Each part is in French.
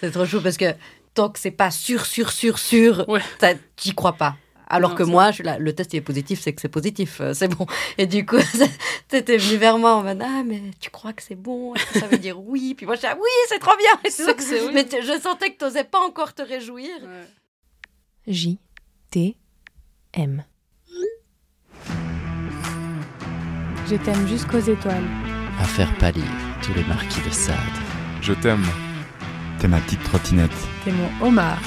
C'est trop chaud parce que tant que c'est pas sûr, sûr, sûr, sûr, Ouais. t'y crois pas. Alors Non, que moi, je suis là, le test il est positif, c'est que c'est positif, euh, c'est bon. Et du coup, t'étais venu vers moi en mode Ah, mais tu crois que c'est bon? Est-ce que ça veut dire oui? Puis moi, je dis ah, Oui, c'est trop bien que oui. Mais je sentais que t'osais pas encore te réjouir. J T M. Je t'aime jusqu'aux étoiles. à faire pâlir tous les marquis de Sade. Je t'aime. T'es ma petite trottinette. T'es mon homard.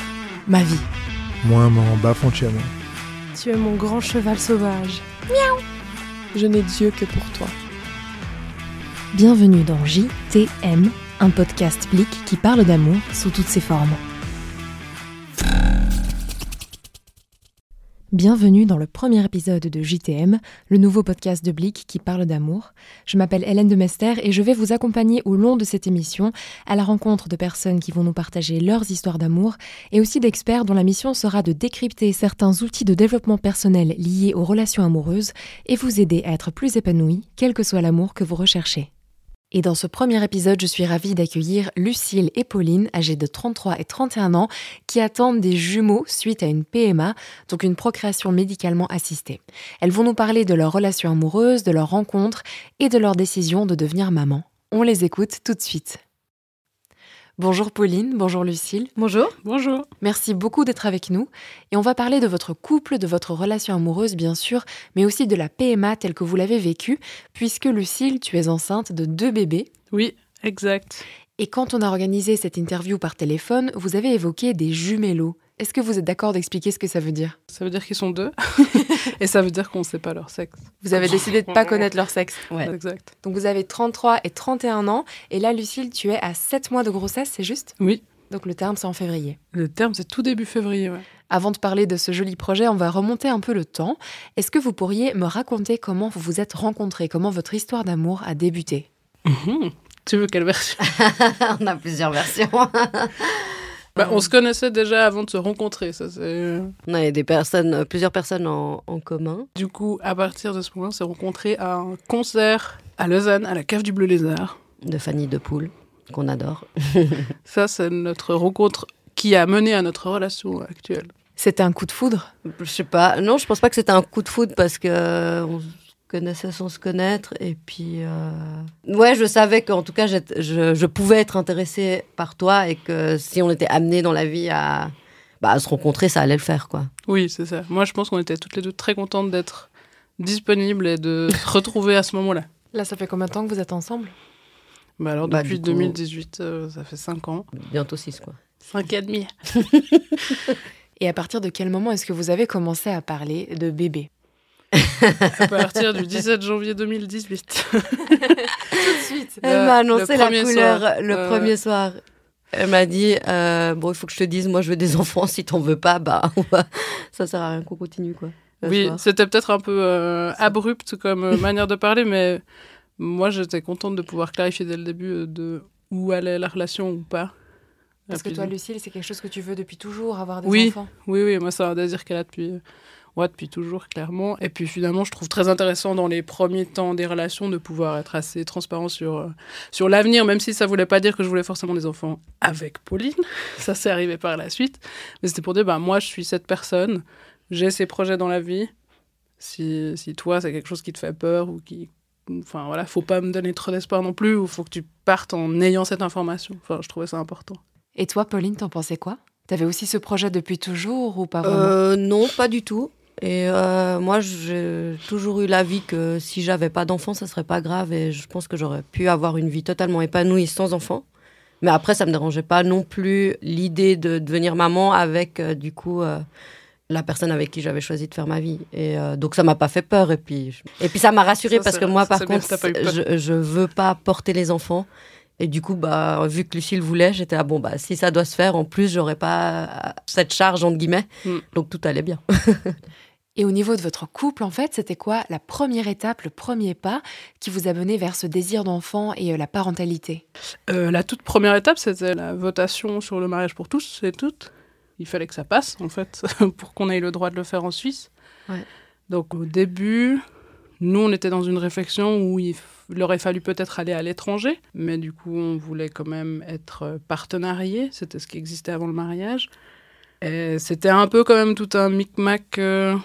Ma vie. Moi, mon bas Fonciano. Tu es mon grand cheval sauvage. Miaou. Je n'ai Dieu que pour toi. Bienvenue dans J T M, un podcast Blick qui parle d'amour sous toutes ses formes. Bienvenue dans le premier épisode de JTM, le nouveau podcast de Blick qui parle d'amour. Je m'appelle Hélène de Mester et je vais vous accompagner au long de cette émission à la rencontre de personnes qui vont nous partager leurs histoires d'amour et aussi d'experts dont la mission sera de décrypter certains outils de développement personnel liés aux relations amoureuses et vous aider à être plus épanoui, quel que soit l'amour que vous recherchez. Et dans ce premier épisode, je suis ravie d'accueillir Lucille et Pauline, âgées de 33 et 31 ans, qui attendent des jumeaux suite à une PMA, donc une procréation médicalement assistée. Elles vont nous parler de leur relation amoureuse, de leur rencontre et de leur décision de devenir maman. On les écoute tout de suite. Bonjour Pauline, bonjour Lucille. Bonjour. Bonjour. Merci beaucoup d'être avec nous. Et on va parler de votre couple, de votre relation amoureuse, bien sûr, mais aussi de la PMA telle que vous l'avez vécue, puisque Lucille, tu es enceinte de deux bébés. Oui, exact. Et quand on a organisé cette interview par téléphone, vous avez évoqué des jumellos. Est-ce que vous êtes d'accord d'expliquer ce que ça veut dire? Ça veut dire qu'ils sont deux. et ça veut dire qu'on ne sait pas leur sexe. Vous avez décidé de ne pas connaître leur sexe. Ouais. Exact. Donc vous avez 33 et 31 ans, et là, Lucille, tu es à 7 mois de grossesse, c'est juste? Oui. Donc le terme, c'est en février. Le terme, c'est tout début février. Ouais. Avant de parler de ce joli projet, on va remonter un peu le temps. Est-ce que vous pourriez me raconter comment vous vous êtes rencontrés, comment votre histoire d'amour a débuté? Mhm. Tu veux quelle version? On a plusieurs versions. bah, On se connaissait déjà avant de se rencontrer. Ça, c'est... On avait des personnes, euh, plusieurs personnes en, en commun. Du coup, à partir de ce moment, on s'est rencontrés à un concert à Lausanne, à la cave du Bleu Lézard. de Fanny de Poule, qu'on adore. Ça, c'est notre rencontre qui a mené à notre relation actuelle. C'était un coup de foudre? Je sais pas. Non, je pense pas que c'était un coup de foudre parce que euh, on connaissait sans se connaître. Et puis, euh, ouais, je savais qu'en tout cas, je, je pouvais être intéressée par toi et que si on était amené dans la vie à, bah, à se rencontrer, ça allait le faire, quoi. Oui, c'est ça. Moi, je pense qu'on était toutes les deux très contentes d'être disponibles et de se retrouver à ce moment-là. Là, ça fait combien de temps que vous êtes ensemble? Bah alors, Bah, depuis du coup- 2018, euh, ça fait 5 ans. Bientôt six, quoi. 5 et demi. Et à partir de quel moment est-ce que vous avez commencé à parler de bébé? À partir du 17 janvier 2018. Tout de suite Elle Le- m'a annoncé la couleur soir. le premier soir. Elle m'a dit euh, bon, il faut que je te dise, moi, je veux des enfants. Si t'en veux pas, bah, va- ça sert à rien qu'on continue, quoi. Oui, c'était peut-être un peu euh, abrupt comme euh, manière de parler, mais moi, j'étais contente de pouvoir clarifier dès le début de où allait la relation ou pas. Parce que toi, Lucille, c'est quelque chose que tu veux depuis toujours, avoir des Oui. enfants Oui, oui, moi, c'est un désir qu'elle a depuis, ouais, depuis toujours, clairement. Et puis, finalement, je trouve très intéressant dans les premiers temps des relations de pouvoir être assez transparent sur, euh, sur l'avenir, même si ça voulait pas dire que je voulais forcément des enfants avec Pauline. Ça s'est arrivé par la suite. Mais c'était pour dire, bah, moi, je suis cette personne, j'ai ces projets dans la vie. Si, si toi, c'est quelque chose qui te fait peur ou qui. Enfin, voilà, faut pas me donner trop d'espoir non plus, ou faut que tu partes en ayant cette information. Enfin, je trouvais ça important. Et toi, Pauline, t'en pensais quoi? T'avais aussi ce projet depuis toujours ou pas vraiment? Euh, non, pas du tout. Et euh, moi, j'ai toujours eu l'avis que si j'avais pas d'enfants, ça serait pas grave. Et je pense que j'aurais pu avoir une vie totalement épanouie sans enfants. Mais après, ça me dérangeait pas non plus l'idée de devenir maman avec, euh, du coup, euh, la personne avec qui j'avais choisi de faire ma vie. Et donc, ça m'a pas fait peur. Et puis, je- et puis ça m'a rassurée Ça, parce que moi, Ça, par contre, je, je veux pas porter les enfants. Et du coup, bah, vu que Lucille voulait, j'étais là, bon, bah, si ça doit se faire, en plus, j'aurais pas cette charge, entre guillemets. Mm. Donc, tout allait bien. Et au niveau de votre couple, en fait, c'était quoi la première étape, le premier pas qui vous a mené vers ce désir d'enfant et euh, la parentalité? Euh, la toute première étape, c'était la votation sur le mariage pour tous et toutes. Il fallait que ça passe, en fait, pour qu'on ait le droit de le faire en Suisse. Ouais. Donc, au début, Nous, on était dans une réflexion où il, il aurait fallu peut-être aller à l'étranger, mais du coup, on voulait quand même être partenarié. C'était ce qui existait avant le mariage. Et c'était un peu quand même tout un micmac euh,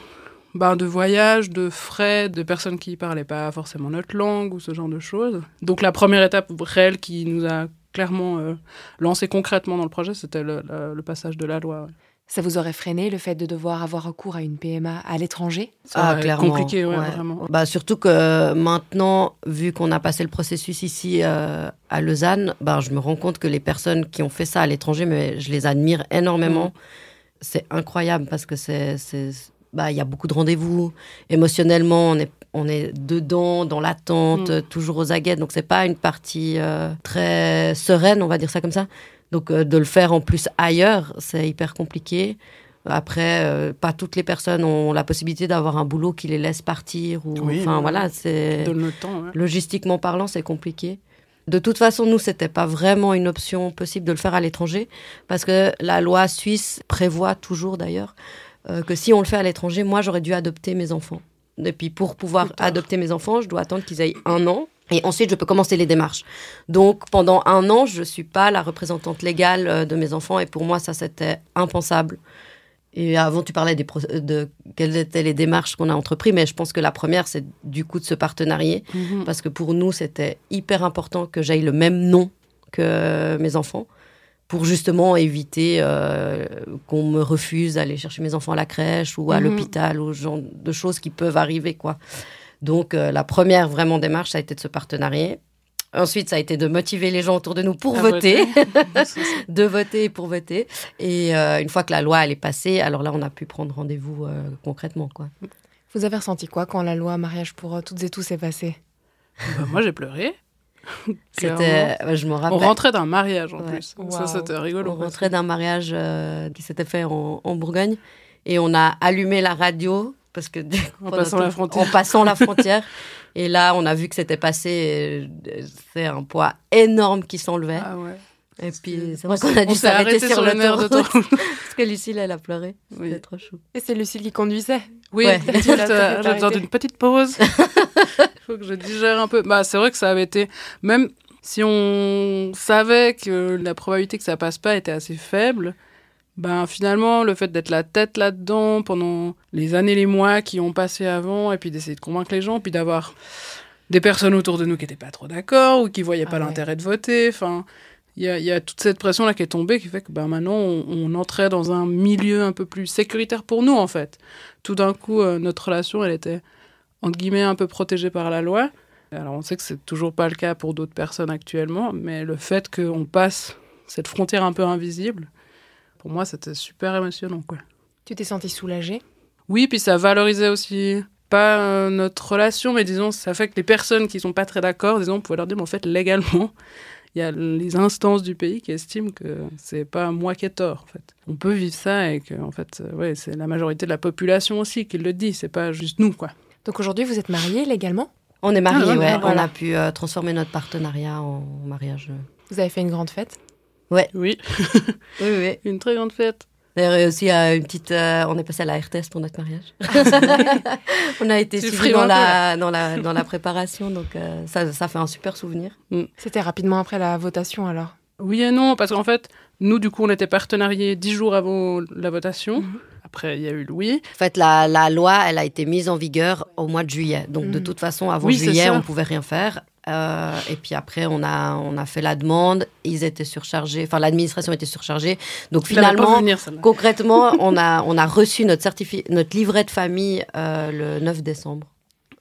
ben, de voyage, de frais, de personnes qui parlaient pas forcément notre langue ou ce genre de choses. Donc la première étape réelle qui nous a clairement euh, lancé concrètement dans le projet, c'était le, le- le passage de la loi. ouais. Ça vous aurait freiné le fait de devoir avoir recours à une PMA à l'étranger? Été compliqué, ouais, vraiment. Bah, surtout que maintenant, vu qu'on a passé le processus ici euh, à Lausanne, bah, je me rends compte que les personnes qui ont fait ça à l'étranger, mais je les admire énormément. Mm. C'est incroyable parce que c'est, c'est, bah, il y a beaucoup de rendez-vous. Émotionnellement, on est, on est dedans, dans l'attente, Mm. toujours aux aguets. Donc c'est pas une partie euh, très sereine, on va dire ça comme ça. Donc euh, de le faire en plus ailleurs, c'est hyper compliqué. Après, euh, pas toutes les personnes ont la possibilité d'avoir un boulot qui les laisse partir. Ou, Oui, enfin, voilà, c'est Donne le temps. logistiquement parlant, c'est compliqué. De toute façon, nous, c'était pas vraiment une option possible de le faire à l'étranger, parce que la loi suisse prévoit toujours d'ailleurs euh, que si on le fait à l'étranger, moi, j'aurais dû adopter mes enfants. Et puis, pour pouvoir adopter mes enfants, je dois attendre qu'ils aient un an. Et ensuite, je peux commencer les démarches. Donc, pendant un an, je suis pas la représentante légale euh, de mes enfants. Et pour moi, ça, c'était impensable. Et avant, tu parlais des de quelles étaient les démarches qu'on a entreprises, mais je pense que la première, c'est du coup de se partenarier, Mhm. parce que pour nous, c'était hyper important que j'aille le même nom que mes enfants, pour justement éviter euh, qu'on me refuse d'aller chercher mes enfants à la crèche ou à Mhm. l'hôpital, ou ce genre de choses qui peuvent arriver, quoi. Donc, euh, la première vraiment démarche, ça a été de se partenarier. Ensuite, ça a été de motiver les gens autour de nous pour À voter de voter et pour voter. Et euh, une fois que la loi elle est passée, alors là, on a pu prendre rendez-vous euh, concrètement, quoi. Vous avez ressenti quoi quand la loi mariage pour toutes et tous est passée? Bah, moi, j'ai pleuré. C'était, ouais, je me On rentrait d'un mariage en Ouais. plus. Ça, c'était rigolo. On rentrait d'un mariage euh, qui s'était fait en, en Bourgogne et on a allumé la radio parce que En passant la frontière. en passant la frontière. et là, on a vu que c'était passé. euh, C'est un poids énorme qui s'enlevait. Ah ouais. Et puis, c'est On vrai qu'on s'est- a dû s'arrêter arrêté sur, sur le d'autoroute. parce que Lucille, elle a pleuré. C'était Oui. trop chou. Et c'est Lucille qui conduisait Oui, Ouais. euh, j'ai besoin d'une petite pause. Il faut que je digère un peu. Bah, c'est vrai que ça avait été, même si on savait que la probabilité que ça passe pas était assez faible, ben finalement, le fait d'être la tête là-dedans pendant les années, les mois qui ont passé avant, et puis d'essayer de convaincre les gens, puis d'avoir des personnes autour de nous qui n'étaient pas trop d'accord ou qui voyaient Ah pas ouais. l'intérêt de voter. Enfin, il y a, il y a toute cette pression-là qui est tombée qui fait que ben, maintenant, on, on entrait dans un milieu un peu plus sécuritaire pour nous, en fait. Tout d'un coup, euh, notre relation, elle était, entre guillemets, un peu protégée par la loi. Alors, on sait que c'est toujours pas le cas pour d'autres personnes actuellement, mais le fait qu'on passe cette frontière un peu invisible, pour moi, c'était super émotionnant, quoi. Tu t'es sentie soulagée? Oui, puis ça valorisait aussi pas euh, notre relation, mais disons, ça fait que les personnes qui sont pas très d'accord, disons, on pouvait leur dire, mais en fait, légalement, il y a les instances du pays qui estiment que c'est pas moi qui ai tort, en fait. On peut vivre ça et que, en fait, euh, ouais, c'est la majorité de la population aussi qui le dit, c'est pas juste nous, quoi. Donc aujourd'hui, vous êtes mariés légalement? On est mariés, Ah, ouais, ouais. voilà. On a pu euh, transformer notre partenariat en mariage. Vous avez fait une grande fête? Oui, Oui, oui, oui. une très grande fête. D'ailleurs, aussi, euh, une petite, euh, on est passé à la RTS pour notre mariage. on a été suivis dans la, dans, la, dans la préparation, donc euh, ça, ça fait un super souvenir. C'était rapidement après la votation alors? Oui et non, parce qu'en fait, nous, du coup, on était partenariés dix jours avant la votation. Après, il y a eu Louis. En fait, la, la loi, elle a été mise en vigueur au mois de juillet. Donc, de Mhm. toute façon, avant Oui, juillet, on pouvait rien faire. Euh, et puis après, on a, on a fait la demande. Ils étaient surchargés. Enfin, l'administration était surchargée. Donc, finalement, venir, concrètement, on a, on a reçu notre, certifi- notre livret de famille euh, le 9 décembre.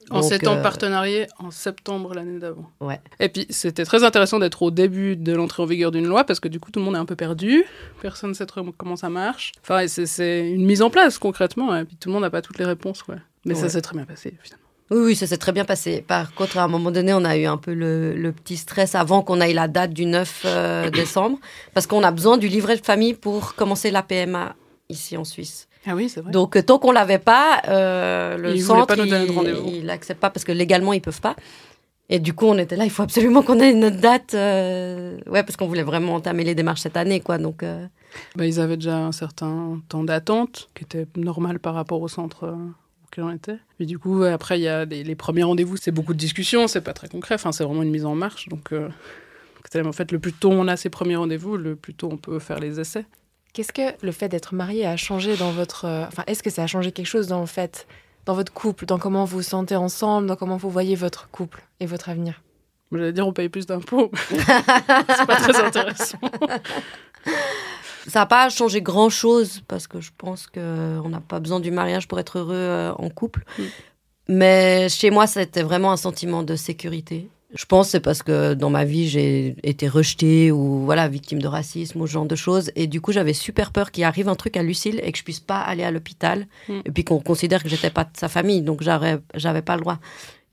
En Donc, s'étant euh, partenarié en septembre l'année d'avant. Ouais. Et puis, c'était très intéressant d'être au début de l'entrée en vigueur d'une loi parce que du coup, tout le monde est un peu perdu. Personne ne sait trop comment ça marche. Enfin, c'est- c'est une mise en place concrètement. Et puis, tout le monde n'a pas toutes les réponses. Quoi. Mais ça Ouais. s'est très bien passé, finalement. Oui, oui, ça s'est très bien passé. Par contre, à un moment donné, on a eu un peu le, le petit stress avant qu'on aille la date du 9 euh, décembre, parce qu'on a besoin du livret de famille pour commencer la PMA ici en Suisse. Ah oui, c'est vrai. Donc, euh, tant qu'on l'avait pas, euh, le voulaient centre, pas nous il- il n'accepte pas parce que légalement, ils peuvent pas. Et du coup, on était là, il faut absolument qu'on ait notre date. euh, Ouais, parce qu'on voulait vraiment entamer les démarches cette année, quoi. Donc, Bah, ils avaient déjà un certain temps d'attente qui était normal par rapport au centre en était. Et du coup, après, il y a les, les premiers rendez-vous, c'est beaucoup de discussions, c'est pas très concret, enfin, c'est vraiment une mise en marche. Donc, euh, en fait, le plus tôt on a ces premiers rendez-vous, le plus tôt on peut faire les essais. Qu'est-ce que le fait d'être marié a changé dans votre. euh, Enfin, est-ce que ça a changé quelque chose dans le fait, dans votre couple, dans comment vous vous sentez ensemble, dans comment vous voyez votre couple et votre avenir? J'allais dire, on paye plus d'impôts. c'est pas très intéressant. Ça n'a pas changé grand-chose parce que je pense qu'on n'a pas besoin du mariage pour être heureux euh, en couple. Mm. Mais chez moi, c'était vraiment un sentiment de sécurité. Je pense que c'est parce que dans ma vie, j'ai été rejetée ou voilà, victime de racisme ou ce genre de choses. Et du coup, j'avais super peur qu'il arrive un truc à Lucille et que je puisse pas aller à l'hôpital. Mm. Et puis qu'on considère que j'étais pas de sa famille. Donc, j'avais pas le droit.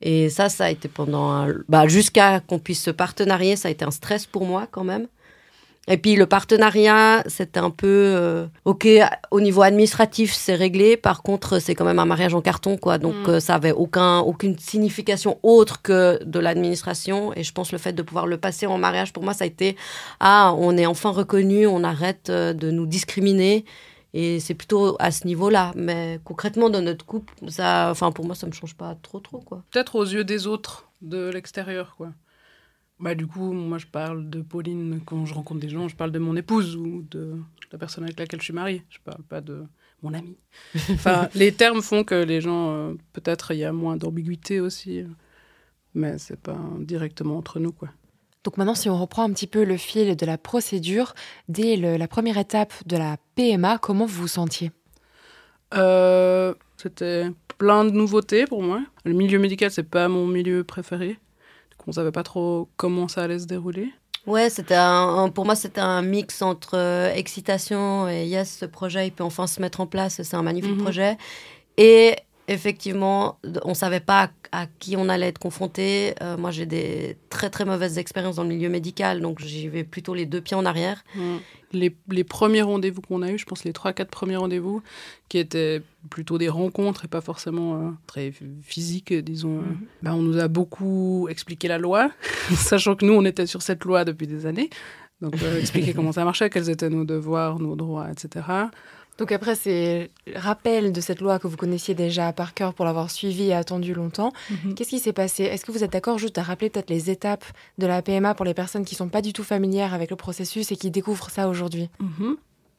Et ça, ça a été pendant. un- Bah, Jusqu'à qu'on puisse se partenarier, ça a été un stress pour moi quand même. Et puis le partenariat, c'était un peu euh, ok au niveau administratif, c'est réglé. Par contre, c'est quand même un mariage en carton, quoi. Donc Mm. euh, ça avait aucun aucune signification autre que de l'administration. Et je pense le fait de pouvoir le passer en mariage, pour moi, ça a été ah, on est enfin reconnu, on arrête euh, de nous discriminer. Et c'est plutôt à ce niveau-là. Mais concrètement, dans notre couple, ça, enfin pour moi, ça me change pas trop, trop, quoi. Peut-être aux yeux des autres, de l'extérieur, quoi. Bah, du coup, moi, je parle de Pauline quand je rencontre des gens, je parle de mon épouse ou de la personne avec laquelle je suis mariée. Je parle pas de mon ami. Enfin, les termes font que les gens, euh, peut-être, il y a moins d'ambiguïté aussi. Mais c'est pas directement entre nous, quoi. Donc maintenant, si on reprend un petit peu le fil de la procédure, dès le- la première étape de la PMA, comment vous vous sentiez? Euh, C'était plein de nouveautés pour moi. Le milieu médical, c'est pas mon milieu préféré. Du coup, on savait pas trop comment ça allait se dérouler. Ouais, c'était un, un- pour moi, c'était un mix entre euh, excitation et yes, ce projet, il peut enfin se mettre en place, c'est un magnifique Mhm. projet. Et effectivement, on savait pas à, à qui on allait être confronté. Euh, moi, j'ai des très très mauvaises expériences dans le milieu médical, donc j'y vais plutôt les deux pieds en arrière. Mm. Les, les premiers rendez-vous qu'on a eus, je pense les 3-4 premiers rendez-vous, qui étaient plutôt des rencontres et pas forcément euh, très physiques, disons. bah, on nous a beaucoup expliqué la loi, sachant que nous, on était sur cette loi depuis des années. Donc, euh, expliquer comment ça marchait, quels étaient nos devoirs, nos droits, etc. Donc après, c'est rappel de cette loi que vous connaissiez déjà par cœur pour l'avoir suivie et attendu longtemps. Qu'est-ce qui s'est passé? Est-ce que vous êtes d'accord juste à rappeler peut-être les étapes de la PMA pour les personnes qui sont pas du tout familières avec le processus et qui découvrent ça aujourd'hui? Mhm.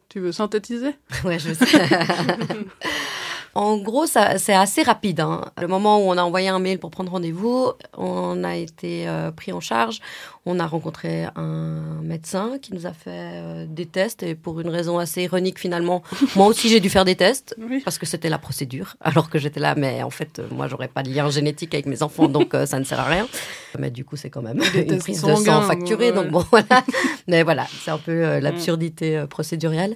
Tu veux synthétiser? Ouais, je sais. en gros, c'est assez rapide. hein. Le moment où on a envoyé un mail pour prendre rendez-vous, on a été euh, pris en charge. On a rencontré un médecin qui nous a fait euh, des tests et pour une raison assez ironique finalement, moi aussi j'ai dû faire des tests Oui. parce que c'était la procédure alors que j'étais là mais en fait moi j'aurais pas de lien génétique avec mes enfants donc euh, ça ne sert à rien. Mais du coup c'est quand même Des une prise de sang facturée ouais. donc bon voilà. Mais voilà, c'est un peu euh, l'absurdité procédurielle.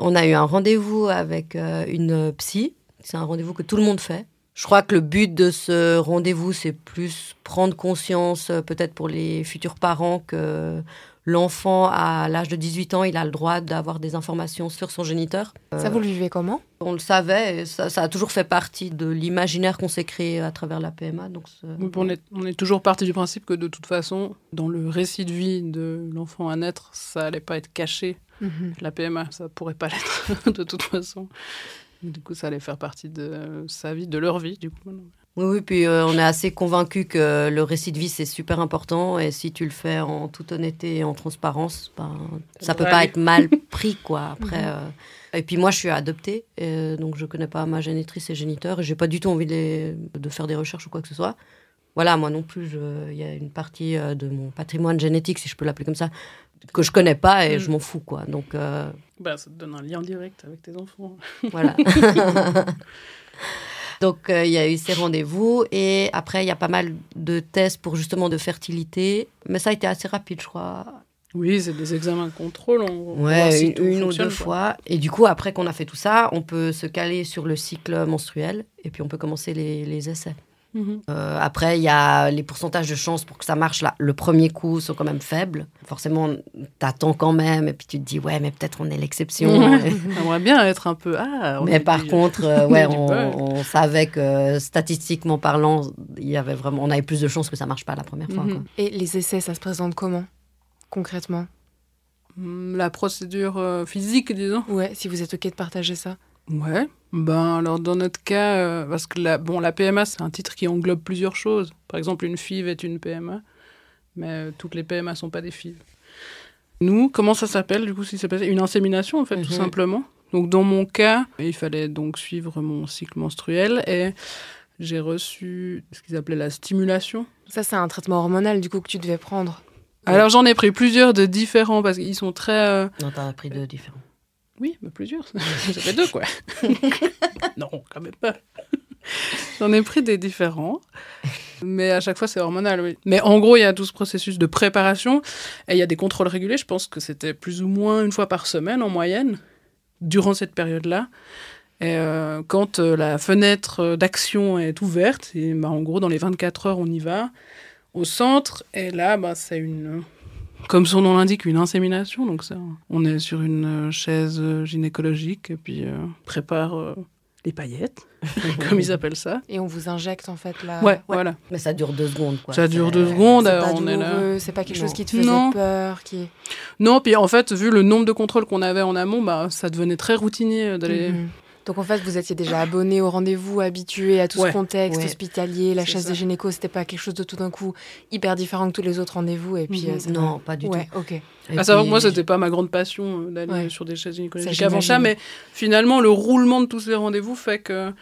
On a eu un rendez-vous avec une psy. C'est un rendez-vous que tout le monde fait. Je crois que le but de ce rendez-vous, c'est plus prendre conscience, euh, peut-être pour les futurs parents, que l'enfant, à l'âge de 18 ans, il a le droit d'avoir des informations sur son géniteur. Ça, vous le vivez comment? On le savait, et ça, ça a toujours fait partie de l'imaginaire qu'on s'est créé à travers la PMA. Donc On est, on est toujours parti du principe que de toute façon, dans le récit de vie de l'enfant à naître, ça allait pas être caché. La PMA, ça pourrait pas l'être de toute façon. Du coup, ça allait faire partie de sa vie, de leur vie, du coup. Oui, oui, puis euh, on est assez convaincu que le récit de vie, c'est super important. Et si tu le fais en toute honnêteté et en transparence, ben, ça peut devrait pas être mal pris, quoi. Après, euh, Et puis moi, je suis adoptée, euh, donc je connais pas ma génitrice et géniteur. Et j'ai pas du tout envie de, de faire des recherches ou quoi que ce soit. Voilà, moi non plus, je- il y a une partie euh, de mon patrimoine génétique, si je peux l'appeler comme ça, que je connais pas et Mm. je m'en fous, quoi. Donc euh, Bah, ça te donne un lien direct avec tes enfants. voilà. Donc, euh, il y a eu ces rendez-vous. Et après, il y a pas mal de tests pour justement de fertilité. Mais ça a été assez rapide, je crois. Oui, c'est des examens de contrôle. On, Ouais, si une, ou deux quoi. fois. Et du coup, après qu'on a fait tout ça, on peut se caler sur le cycle menstruel. Et puis, on peut commencer les, les essais. Mhm. Euh, après, il y a les pourcentages de chances pour que ça marche. Là, le premier coup sont quand même faibles. Forcément, t'attends quand même. Et puis, tu te dis, ouais, mais peut-être on est l'exception. Ouais. J'aimerais bien être un peu. Ah, on Mais par du- contre, euh, on ouais, on, savait que statistiquement parlant, il y avait vraiment, on avait plus de chances que ça marche pas la première fois. Mhm. quoi. Et les essais, ça se présente comment Concrètement? Hmm, La procédure euh, physique, disons. Ouais, si vous êtes OK de partager ça. Ouais. Ben alors dans notre cas, euh, parce que la, bon, la PMA c'est un titre qui englobe plusieurs choses. Par exemple, une FIV est une PMA, mais euh, toutes les PMA sont pas des FIV. Nous, comment ça s'appelle du coup si c'est une insémination en fait tout Mhm. simplement. Donc dans mon cas, il fallait donc suivre mon cycle menstruel et j'ai reçu ce qu'ils appelaient la stimulation. Ça, c'est un traitement hormonal du coup que tu devais prendre. Alors j'en ai pris plusieurs de différents parce qu'ils sont très euh, Non, t'en as pris deux différents. Oui, mais plusieurs. J'en ai deux, quoi. non, quand même pas. J'en ai pris des différents. Mais à chaque fois, c'est hormonal, oui. Mais en gros, il y a tout ce processus de préparation et il y a des contrôles réguliers. Je pense que c'était plus ou moins une fois par semaine en moyenne, durant cette période-là. Et euh, quand euh, la fenêtre d'action est ouverte, et, bah, en gros, dans les 24 heures, on y va au centre. Et là, bah, c'est une comme son nom l'indique, une insémination. Donc ça, on est sur une euh, chaise euh, gynécologique et puis euh, prépare euh, les paillettes, comme ils appellent ça. Et on vous injecte en fait là. Ouais, voilà. Mais ça dure deux secondes, quoi. Ça dure deux secondes, C'est pas on est là. c'est pas quelque chose Non. qui te faisait Non. peur, qui. Non, puis en fait, vu le nombre de contrôles qu'on avait en amont, bah, ça devenait très routinier d'aller. Mhm. Donc en fait, vous étiez déjà abonné au rendez-vous, habitué à tout Ouais. ce contexte Ouais. hospitalier, la C'est chaise ça. de gynéco, c'était pas quelque chose de tout d'un coup hyper différent que tous les autres rendez-vous et puis Mhm. euh, ça Non, pas du ouais, ok. tout. Et À savoir que moi, c'était pas ma grande passion euh, d'aller Ouais. sur des chaises gynécologiques avant ça, mais finalement, le roulement de tous ces rendez-vous fait que.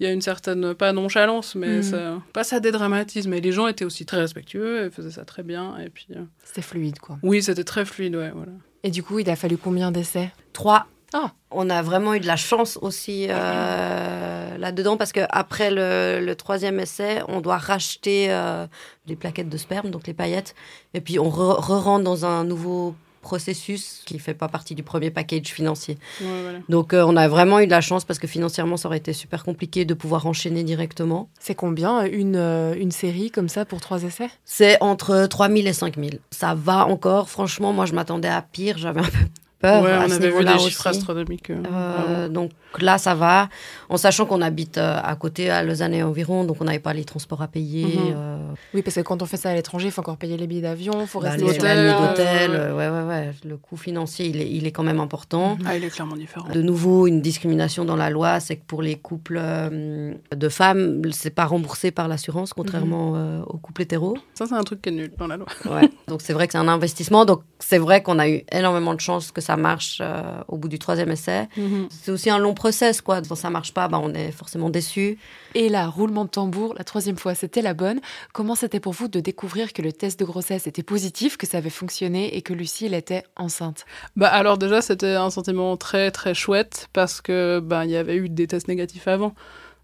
Il y a une certaine, pas nonchalance, mais Mhm. ça, pas ça dédramatise. Mais les gens étaient aussi très respectueux, et faisaient ça très bien. Et puis, euh, C'était fluide quoi. oui, c'était très fluide, ouais, voilà. Et du coup, il a fallu combien d'essais? Trois. Ah. On a vraiment eu de la chance aussi euh, là-dedans parce que après le, le troisième essai, on doit racheter euh, les plaquettes de sperme, donc les paillettes, et puis on re- re-rentre dans un nouveau processus qui fait pas partie du premier package financier. Ouais, voilà. Donc euh, on a vraiment eu de la chance parce que financièrement ça aurait été super compliqué de pouvoir enchaîner directement. C'est combien une, euh, une série comme ça pour trois essais? C'est entre 3000 et 5000. Ça va encore, franchement, moi je m'attendais à pire, j'avais un peu peur ouais, à on ce avait vu des chiffres aussi. astronomiques. euh, Euh, donc là, ça va. En sachant qu'on habite euh, à côté, à Lausanne et environ, donc on n'avait pas les transports à payer. Mhm. euh, Oui, parce que quand on fait ça à l'étranger, il faut encore payer les billets d'avion, il faut bah, rester les- d'hôtel. ouais. ouais, ouais. Le coût financier, il est, il est quand même important. Ah, il est clairement différent. De nouveau, une discrimination dans la loi, c'est que pour les couples euh, de femmes, c'est pas remboursé par l'assurance, contrairement euh, aux couples hétéros. Ça, c'est un truc qui est nul dans la loi. Ouais. donc c'est vrai que c'est un investissement. Donc c'est vrai qu'on a eu énormément de chance que ça marche euh, au bout du troisième essai. C'est aussi un long process, quoi. Quand ça marche pas, bah, on est forcément déçu. Et là, roulement de tambour, la troisième fois, c'était la bonne. Comment c'était pour vous de découvrir que le test de grossesse était positif, que ça avait fonctionné et que Lucille était enceinte? Bah alors déjà c'était un sentiment très très chouette parce que ben il y avait eu des tests négatifs avant.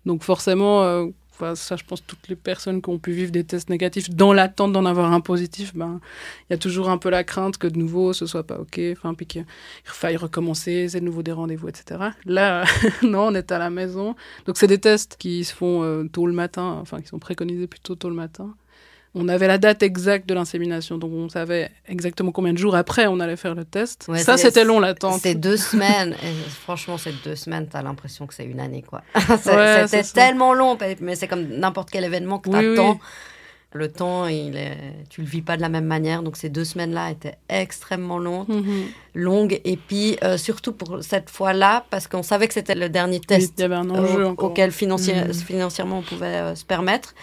Donc forcément euh, enfin, ça je pense toutes les personnes qui ont pu vivre des tests négatifs dans l'attente d'en avoir un positif ben il y a toujours un peu la crainte que de nouveau ce soit pas OK enfin puis qu'il faille recommencer, c'est de nouveau des rendez-vous etc. Là non, on est à la maison. Donc c'est des tests qui se font euh, tôt le matin, enfin qui sont préconisés plutôt tôt le matin. On avait la date exacte de l'insémination, donc on savait exactement combien de jours après on allait faire le test. Ouais, ça, c'était long l'attente. C'est deux semaines. Et franchement, ces deux semaines, t'as l'impression que c'est une année, quoi. Ouais, C'était tellement long, mais c'est comme n'importe quel événement que t'attends. oui. Le temps, il est... tu le vis pas de la même manière. Donc ces deux semaines-là étaient extrêmement longues, Mhm. longues. Et puis euh, surtout pour cette fois-là, parce qu'on savait que c'était le dernier Oui, test Il y avait un enjeu encore. auquel Mhm. financièrement on pouvait euh, se permettre.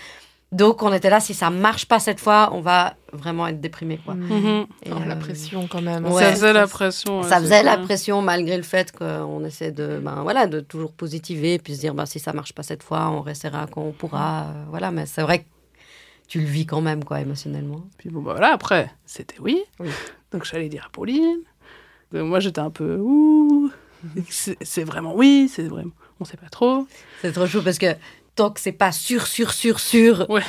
Donc on était là, si ça marche pas cette fois, on va vraiment être déprimé, quoi. Mhm. Et, Oh, La euh, pression quand même. ouais. ça faisait la pression. ouais, ça faisait la pression malgré le fait qu'on essaie de, ben, voilà, de toujours positiver, puis se dire ben, si ça marche pas cette fois, on restera quand on pourra. euh, voilà, mais c'est vrai que tu le vis quand même, quoi, émotionnellement. Puis bon, bah voilà, après, c'était oui. Oui. Donc j'allais dire à Pauline. Moi, j'étais un peu ouh. C'est c'est vraiment oui, c'est vraiment. On sait pas trop. C'est trop chaud parce que tant que c'est pas sûr, sûr, sûr, sûr, Ouais.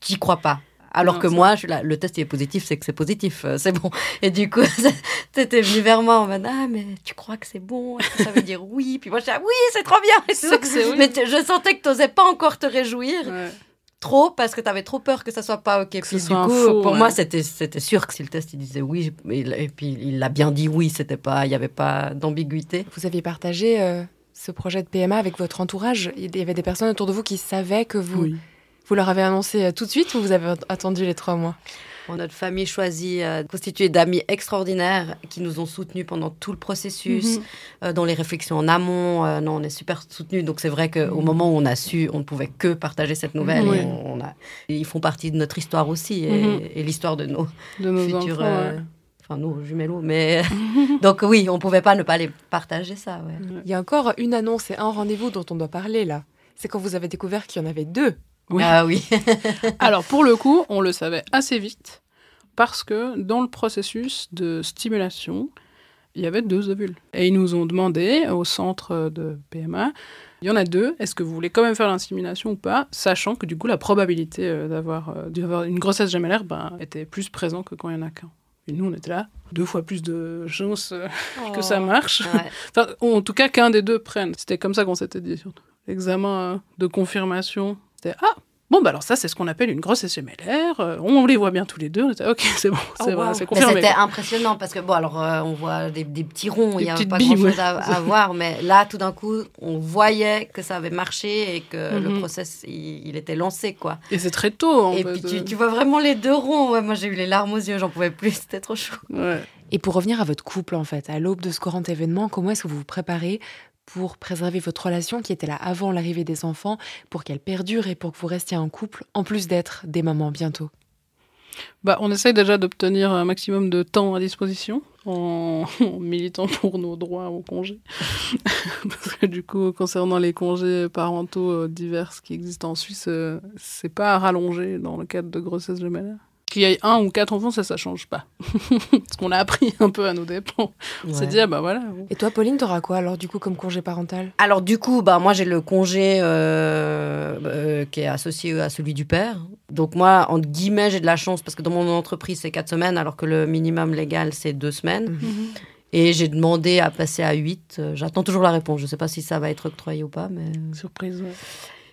t'y crois pas. Alors Non, que moi, je là, le test il est positif, c'est que c'est positif, euh, c'est bon. Et du coup, t'étais venu vers moi en mode Ah, mais tu crois que c'est bon? Est-ce que ça veut dire oui? Puis moi, je dis ah, Oui, c'est trop bien et C'est tout. que c'est oui. Mais je sentais que t'osais pas encore te réjouir Ouais. trop parce que t'avais trop peur que ça soit pas ok. Puis du soit un coup, faux, pour ouais. moi, c'était c'était sûr que si le test il disait oui, et, et puis il a bien dit oui, c'était pas, il y avait pas d'ambiguïté. Vous aviez partagé euh, ce projet de PMA avec votre entourage. Il y avait des personnes autour de vous qui savaient que vous, Oui. vous leur avez annoncé euh, tout de suite ou vous avez attendu les trois mois? Bon, notre famille choisie, euh, constituée d'amis extraordinaires qui nous ont soutenus pendant tout le processus, Mhm. euh, dans les réflexions en amont. euh, non, on est super soutenus. Donc c'est vrai qu'au moment où on a su, on ne pouvait que partager cette nouvelle. Oui. Et on a, et ils font partie de notre histoire aussi et, Mhm. et l'histoire de nos De nos futurs. enfants. euh, ouais. Enfin, nos jumelos. Mais donc oui, on pouvait pas ne pas les partager ça. Ouais. Il y a encore une annonce et un rendez-vous dont on doit parler là. C'est quand vous avez découvert qu'il y en avait deux. Oui. Ah oui. Alors pour le coup, on le savait assez vite parce que dans le processus de stimulation, il y avait deux ovules. Et ils nous ont demandé au centre de PMA, il y en a deux, est-ce que vous voulez quand même faire l'insémination ou pas, sachant que du coup la probabilité euh, d'avoir euh, d'avoir une grossesse gémellaire ben, était plus présente que quand il y en a qu'un. Et nous, on était là, deux fois plus de chances euh, que ça marche. Ouais. Enfin, en tout cas, qu'un des deux prenne. C'était comme ça qu'on s'était dit. L'examen euh, de confirmation, c'était Ah, bon, bah alors ça, c'est ce qu'on appelle une grossesse gémellaire. Euh, on les voit bien tous les deux. On était Ok, c'est bon, c'est Oh, wow. c'est confirmé. c'était impressionnant parce que, bon, alors, euh, on voit des, des petits ronds, il n'y a pas billes, grand-chose ouais. à, à voir, mais là, tout d'un coup, on voyait que ça avait marché et que le Mhm. process, il, il était lancé, quoi. Et c'est très tôt, en et fait. puis, tu, tu vois vraiment les deux ronds. Ouais, moi, j'ai eu les larmes aux yeux, j'en pouvais plus, c'était trop chaud. ouais. Et pour revenir à votre couple, en fait, à l'aube de ce grand événement, comment est-ce que vous vous préparez pour préserver votre relation qui était là avant l'arrivée des enfants, pour qu'elle perdure et pour que vous restiez un couple, en plus d'être des mamans bientôt Bah, on essaye déjà d'obtenir un maximum de temps à disposition en, en militant pour nos droits au congé. Parce que du coup, concernant les congés parentaux euh, divers qui existent en Suisse, euh, c'est pas à rallonger dans le cadre de grossesse gémellaire. Qu'il y ait un ou quatre enfants, ça, ça change pas. Parce qu'on a appris un peu à nos dépens. On s'est Ouais. dit, ah bah voilà. Et toi, Pauline, t'auras quoi alors du coup comme congé parental? Alors du coup, bah moi j'ai le congé euh, euh, qui est associé à celui du père. Donc moi, entre guillemets, j'ai de la chance parce que dans mon entreprise c'est quatre semaines, alors que le minimum légal c'est deux semaines. Mhm. Et j'ai demandé à passer à 8. Euh, J'attends toujours la réponse. Je ne sais pas si ça va être octroyé ou pas. Mais, Surprise. ouais.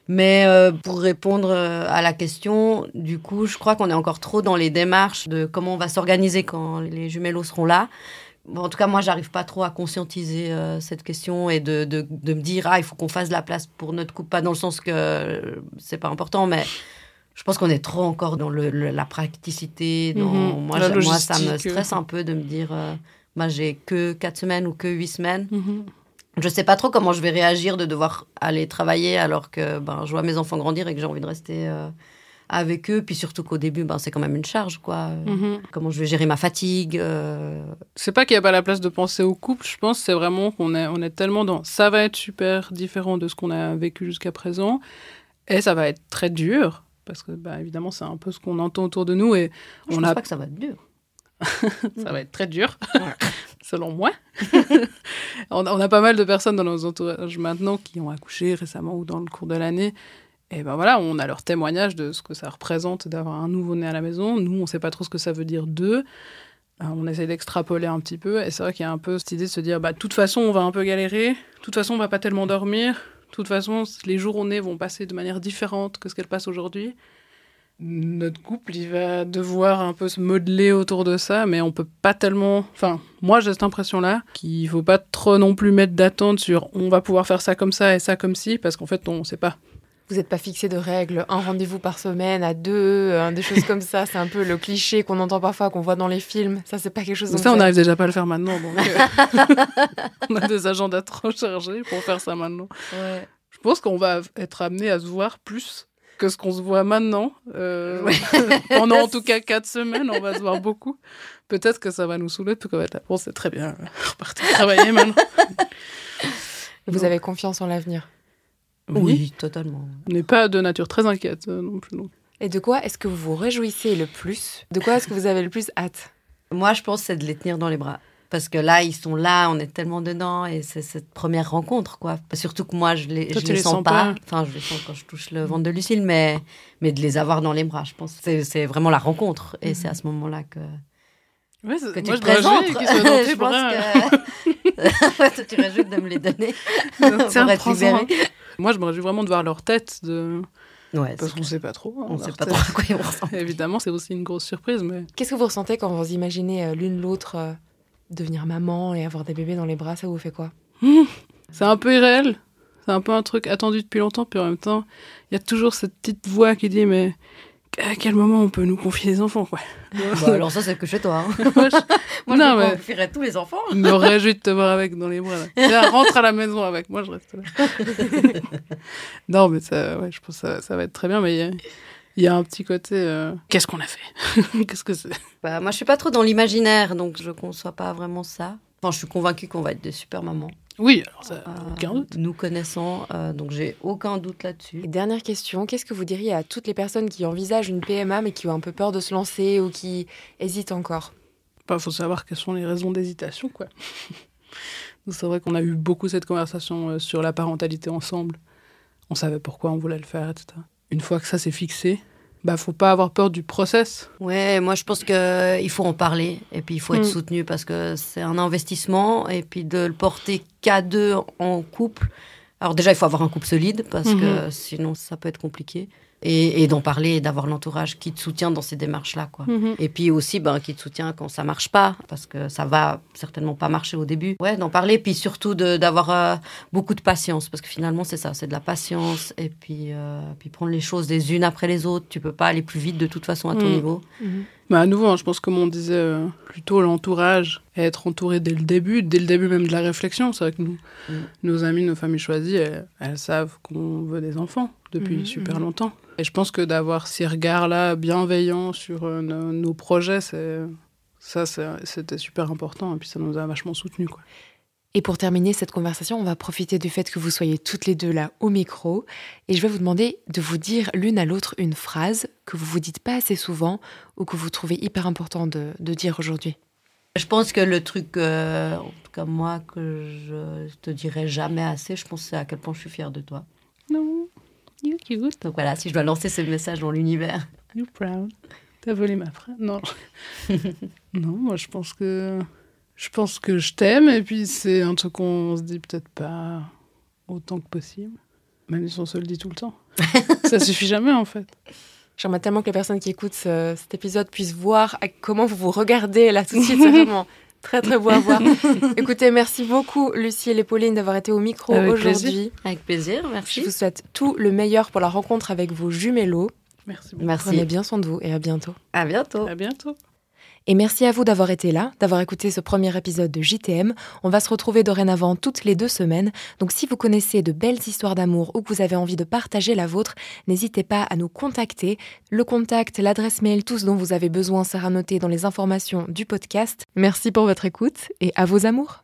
Mais euh, pour répondre euh, à la question, du coup, je crois qu'on est encore trop dans les démarches de comment on va s'organiser quand les jumelos seront là. Bon, en tout cas, moi, j'arrive pas trop à conscientiser euh, cette question et de, de, de me dire, ah, il faut qu'on fasse de la place pour notre couple. Pas dans le sens que c'est pas important, mais je pense qu'on est trop encore dans le, le- la praticité. Dans... Mhm. Moi, La j'ai- moi, ça me stresse un peu de me dire, euh, moi, j'ai que 4 semaines ou que 8 semaines. Mhm. Je sais pas trop comment je vais réagir de devoir aller travailler alors que ben, je vois mes enfants grandir et que j'ai envie de rester euh, avec eux. Puis surtout qu'au début, ben, c'est quand même une charge, quoi. Mhm. Comment je vais gérer ma fatigue euh, C'est pas qu'il n'y a pas la place de penser au couple, je pense, c'est vraiment qu'on est, on est tellement dans ça va être super différent de ce qu'on a vécu jusqu'à présent, et ça va être très dur, parce que bah, évidemment c'est un peu ce qu'on entend autour de nous, et Je on pense a, pas que ça va être dur. ça va être très dur, selon moi. on, a, pas mal de personnes dans nos entourages maintenant qui ont accouché récemment ou dans le cours de l'année. Et ben voilà, on a leur témoignage de ce que ça représente d'avoir un nouveau-né à la maison. Nous, on sait pas trop ce que ça veut dire d'eux. Euh, On essaie d'extrapoler un petit peu. Et c'est vrai qu'il y a un peu cette idée de se dire, bah, de toute façon, on va un peu galérer. De toute façon, on va pas tellement dormir. De toute façon, les journées vont passer de manière différente que ce qu'elles passent aujourd'hui. Notre couple, il va devoir un peu se modeler autour de ça, mais on peut pas tellement. Enfin, moi, j'ai cette impression-là qu'il faut pas trop non plus mettre d'attente sur on va pouvoir faire ça comme ça et ça comme ci, parce qu'en fait, on sait pas. Vous n'êtes pas fixé de règles, un rendez-vous par semaine à deux, euh, des choses comme ça. C'est un peu le cliché qu'on entend parfois, qu'on voit dans les films. Ça, c'est pas quelque chose. Ça, on vous n'arrive déjà pas à le faire maintenant. Donc, euh, on a des agendas trop chargés pour faire ça maintenant. Ouais. Je pense qu'on va être amené à se voir plus que ce qu'on se voit maintenant. Euh, pendant en tout cas quatre semaines, on va se voir beaucoup. Peut-être que ça va nous saouler, puis qu'on va être là. Bon, c'est très bien, repartir travailler maintenant. Vous avez confiance en l'avenir. Oui, totalement. On n'est pas de nature très inquiète euh, non plus. Et de quoi est-ce que vous vous réjouissez le plus? De quoi est-ce que vous avez le plus hâte? Moi, je pense que c'est de les tenir dans les bras. Parce que là, ils sont là, on est tellement dedans, et c'est cette première rencontre, quoi. Surtout que moi, je les, Toi, je les les sens sens pas. pas. Enfin, je les sens quand je touche le ventre de Lucille, mais, mais de les avoir dans les bras, je pense. C'est c'est vraiment la rencontre. Et c'est à ce moment-là que, Ouais, que tu moi, te je présentes. je pense que... Toi, tu réjouis de me les donner Tiens, pour être libérée. Moi, je me réjouis vraiment de voir leur tête, de... Ouais, parce qu'on sait pas trop. hein, On leur sait pas tête. trop à quoi ils. Évidemment, c'est aussi une grosse surprise, mais Qu'est-ce que vous ressentez quand vous imaginez euh, l'une l'autre euh, devenir maman et avoir des bébés dans les bras Ça vous fait quoi c'est un peu irréel. C'est un peu un truc attendu depuis longtemps, puis en même temps, il y a toujours cette petite voix qui dit mais à quel moment on peut nous confier les enfants, quoi. Bah, alors ça, c'est que chez toi. hein. Moi, je- Moi, Non, je mais- confierais tous les enfants. je me réjouis de te voir avec dans les bras. Là. Rentre à la maison avec moi, je reste là. non, mais ça, ouais, je pense que ça, ça va être très bien, mais il y a, un petit côté. euh, Qu'est-ce qu'on a fait Qu'est-ce que c'est? Bah, moi, je suis pas trop dans l'imaginaire, donc je conçois pas vraiment ça. Enfin, je suis convaincue qu'on va être des super mamans. Oui, alors ça, Euh, aucun doute. Nous connaissant, euh, donc j'ai aucun doute là-dessus. Dernière question, qu'est-ce que vous diriez à toutes les personnes qui envisagent une PMA mais qui ont un peu peur de se lancer ou qui hésitent encore? Il faut savoir quelles sont les raisons d'hésitation, quoi. C'est vrai qu'on a eu beaucoup cette conversation euh, sur la parentalité ensemble. On savait pourquoi on voulait le faire, etc. Une fois que ça s'est fixé, bah faut pas avoir peur du process. Ouais, moi je pense que il faut en parler et puis il faut être Mm. soutenu parce que c'est un investissement et puis de le porter qu'à deux en couple. Alors déjà il faut avoir un couple solide parce que sinon ça peut être compliqué et, et d'en parler et d'avoir l'entourage qui te soutient dans ces démarches là quoi. Et puis aussi ben, qui te soutient quand ça marche pas parce que ça va certainement pas marcher au début. Ouais, d'en parler puis surtout de- d'avoir euh, beaucoup de patience parce que finalement c'est ça, c'est de la patience et puis euh, puis prendre les choses les unes après les autres. Tu peux pas aller plus vite de toute façon à ton Mm. niveau. Mais à nouveau, hein, je pense comme on disait, euh, plutôt l'entourage, et être entouré dès le début, dès le début même de la réflexion. C'est vrai que nous, Mm. nos amis, nos familles choisies, elles, elles savent qu'on veut des enfants depuis Mhm, super longtemps. Et je pense que d'avoir ces regards-là bienveillants sur euh, nos, nos projets, c'est ça, c'est- c'était super important. Et puis ça nous a vachement soutenus. Quoi. Et pour terminer cette conversation, on va profiter du fait que vous soyez toutes les deux là au micro et je vais vous demander de vous dire l'une à l'autre une phrase que vous vous dites pas assez souvent ou que vous trouvez hyper important de, de dire aujourd'hui. Je pense que le truc, euh, en tout cas moi, que je te dirai jamais assez, je pense à quel point je suis fière de toi. Non, you cute, Donc voilà, si je dois lancer ce message dans l'univers. you proud. T'as volé ma phrase? Non. non, moi je pense que je pense que je t'aime et puis c'est un truc qu'on se dit peut-être pas autant que possible, même si on se le dit tout le temps. ça suffit jamais en fait. J'aimerais tellement que les personnes qui écoutent ce- cet épisode puissent voir comment vous vous regardez là tout de suite. C'est vraiment très très beau à voir. Écoutez, merci beaucoup Lucille et Pauline d'avoir été au micro Avec aujourd'hui. Avec plaisir, Je merci. vous souhaite tout le meilleur pour la rencontre avec vos jumelos. Merci beaucoup. Merci. Prenez bien soin de vous et à bientôt. À bientôt. À bientôt. Et merci à vous d'avoir été là, d'avoir écouté ce premier épisode de JTM. On va se retrouver dorénavant toutes les deux semaines. Donc si vous connaissez de belles histoires d'amour ou que vous avez envie de partager la vôtre, n'hésitez pas à nous contacter. Le contact, l'adresse mail, tout ce dont vous avez besoin sera noté dans les informations du podcast. Merci pour votre écoute et à vos amours.